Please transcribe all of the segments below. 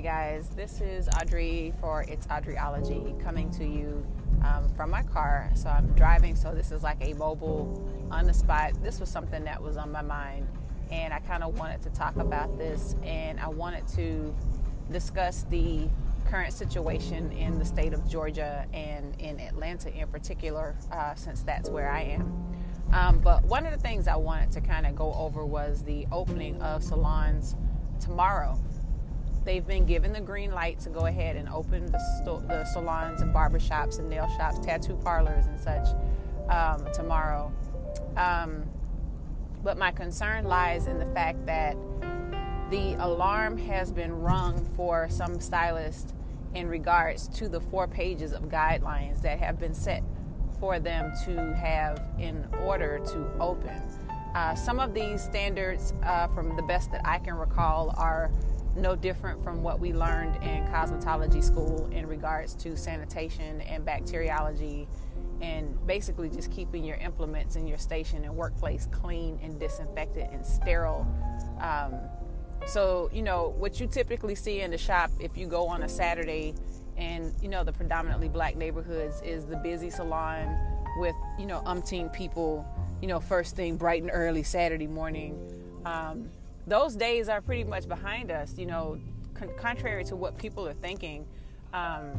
Hey guys, this is Audrey for It's Audreyology coming to you um, from my car. So I'm driving, so this is like a mobile on the spot. This was something that was on my mind, and I kind of wanted to talk about this, and I wanted to discuss the current situation in the state of Georgia and in Atlanta in particular, uh, since that's where I am. Um, but one of the things I wanted to kind of go over was the opening of salons tomorrow. They've been given the green light to go ahead and open the, sto- the salons and barbershops and nail shops, tattoo parlors, and such um, tomorrow. Um, but my concern lies in the fact that the alarm has been rung for some stylists in regards to the four pages of guidelines that have been set for them to have in order to open. Uh, some of these standards, uh, from the best that I can recall, are no different from what we learned in cosmetology school in regards to sanitation and bacteriology and basically just keeping your implements in your station and workplace clean and disinfected and sterile. Um, so, you know, what you typically see in the shop if you go on a Saturday and, you know, the predominantly black neighborhoods is the busy salon with, you know, umpteen people, you know, first thing bright and early Saturday morning. Um, those days are pretty much behind us. You know, con- contrary to what people are thinking, um,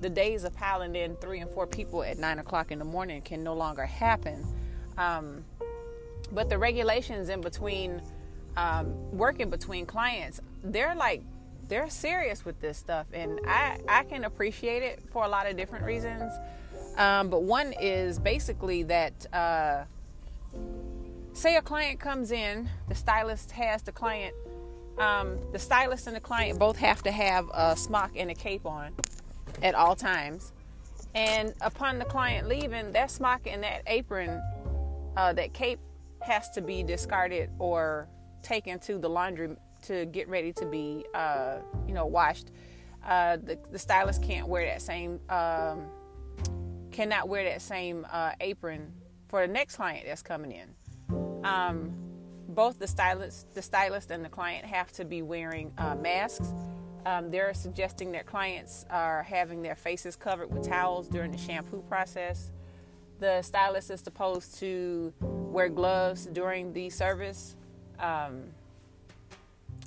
the days of piling in three and four people at nine o'clock in the morning can no longer happen. Um, but the regulations in between um, working between clients, they're like they're serious with this stuff, and I I can appreciate it for a lot of different reasons. Um, but one is basically that. Uh, say a client comes in, the stylist has the client, um, the stylist and the client both have to have a smock and a cape on at all times. And upon the client leaving, that smock and that apron, uh, that cape has to be discarded or taken to the laundry to get ready to be, uh, you know, washed. Uh, the, the, stylist can't wear that same, um, cannot wear that same uh, apron for the next client that's coming in um, both the stylist, the stylist and the client have to be wearing uh, masks. Um, they're suggesting that clients are having their faces covered with towels during the shampoo process. The stylist is supposed to wear gloves during the service. Um,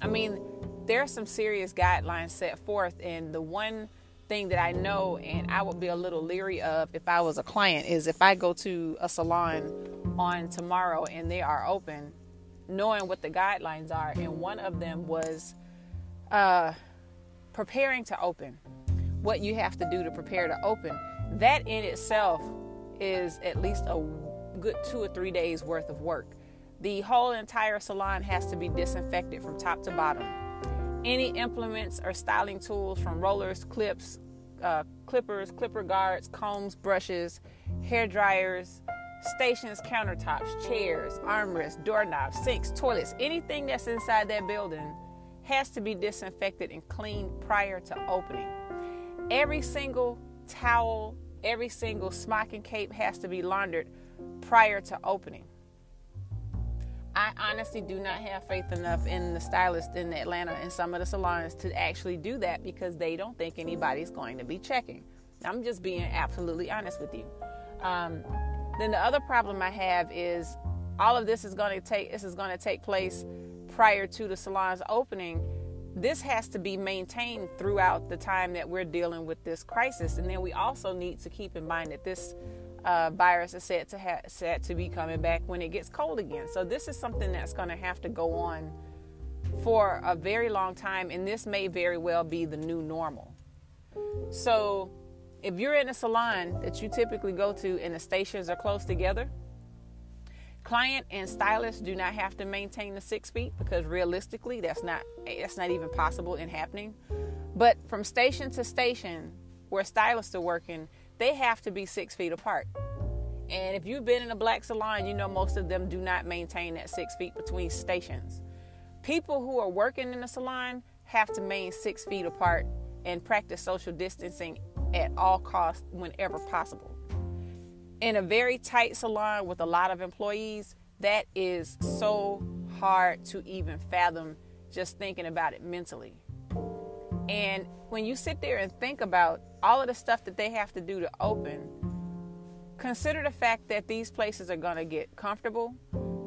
I mean, there are some serious guidelines set forth, and the one thing that I know and I would be a little leery of if I was a client is if I go to a salon on tomorrow and they are open, knowing what the guidelines are. And one of them was uh, preparing to open, what you have to do to prepare to open. That in itself is at least a good two or three days worth of work. The whole entire salon has to be disinfected from top to bottom. Any implements or styling tools from rollers, clips, uh, clippers, clipper guards, combs, brushes, hair dryers, stations, countertops, chairs, armrests, doorknobs, sinks, toilets, anything that's inside that building has to be disinfected and cleaned prior to opening. Every single towel, every single smock and cape has to be laundered prior to opening. I honestly do not have faith enough in the stylists in Atlanta and some of the salons to actually do that because they don't think anybody's going to be checking. I'm just being absolutely honest with you. Um, then the other problem I have is all of this is going to take this is going to take place prior to the salon's opening. This has to be maintained throughout the time that we're dealing with this crisis, and then we also need to keep in mind that this uh, virus is set to ha- set to be coming back when it gets cold again. So this is something that's going to have to go on for a very long time, and this may very well be the new normal. So if you're in a salon that you typically go to and the stations are close together, client and stylist do not have to maintain the six feet because realistically that's not that's not even possible in happening. But from station to station where stylists are working, they have to be six feet apart. And if you've been in a black salon, you know most of them do not maintain that six feet between stations. People who are working in the salon have to maintain six feet apart and practice social distancing at all costs whenever possible. In a very tight salon with a lot of employees, that is so hard to even fathom just thinking about it mentally. And when you sit there and think about all of the stuff that they have to do to open, consider the fact that these places are going to get comfortable.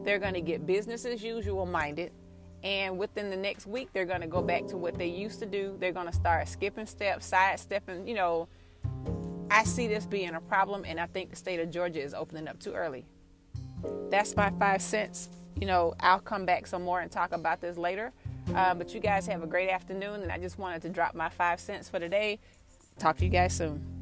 They're going to get business as usual minded. And within the next week, they're going to go back to what they used to do. They're going to start skipping steps, sidestepping. You know, I see this being a problem, and I think the state of Georgia is opening up too early. That's my five cents. You know, I'll come back some more and talk about this later. Uh, but you guys have a great afternoon, and I just wanted to drop my five cents for today. Talk to you guys soon.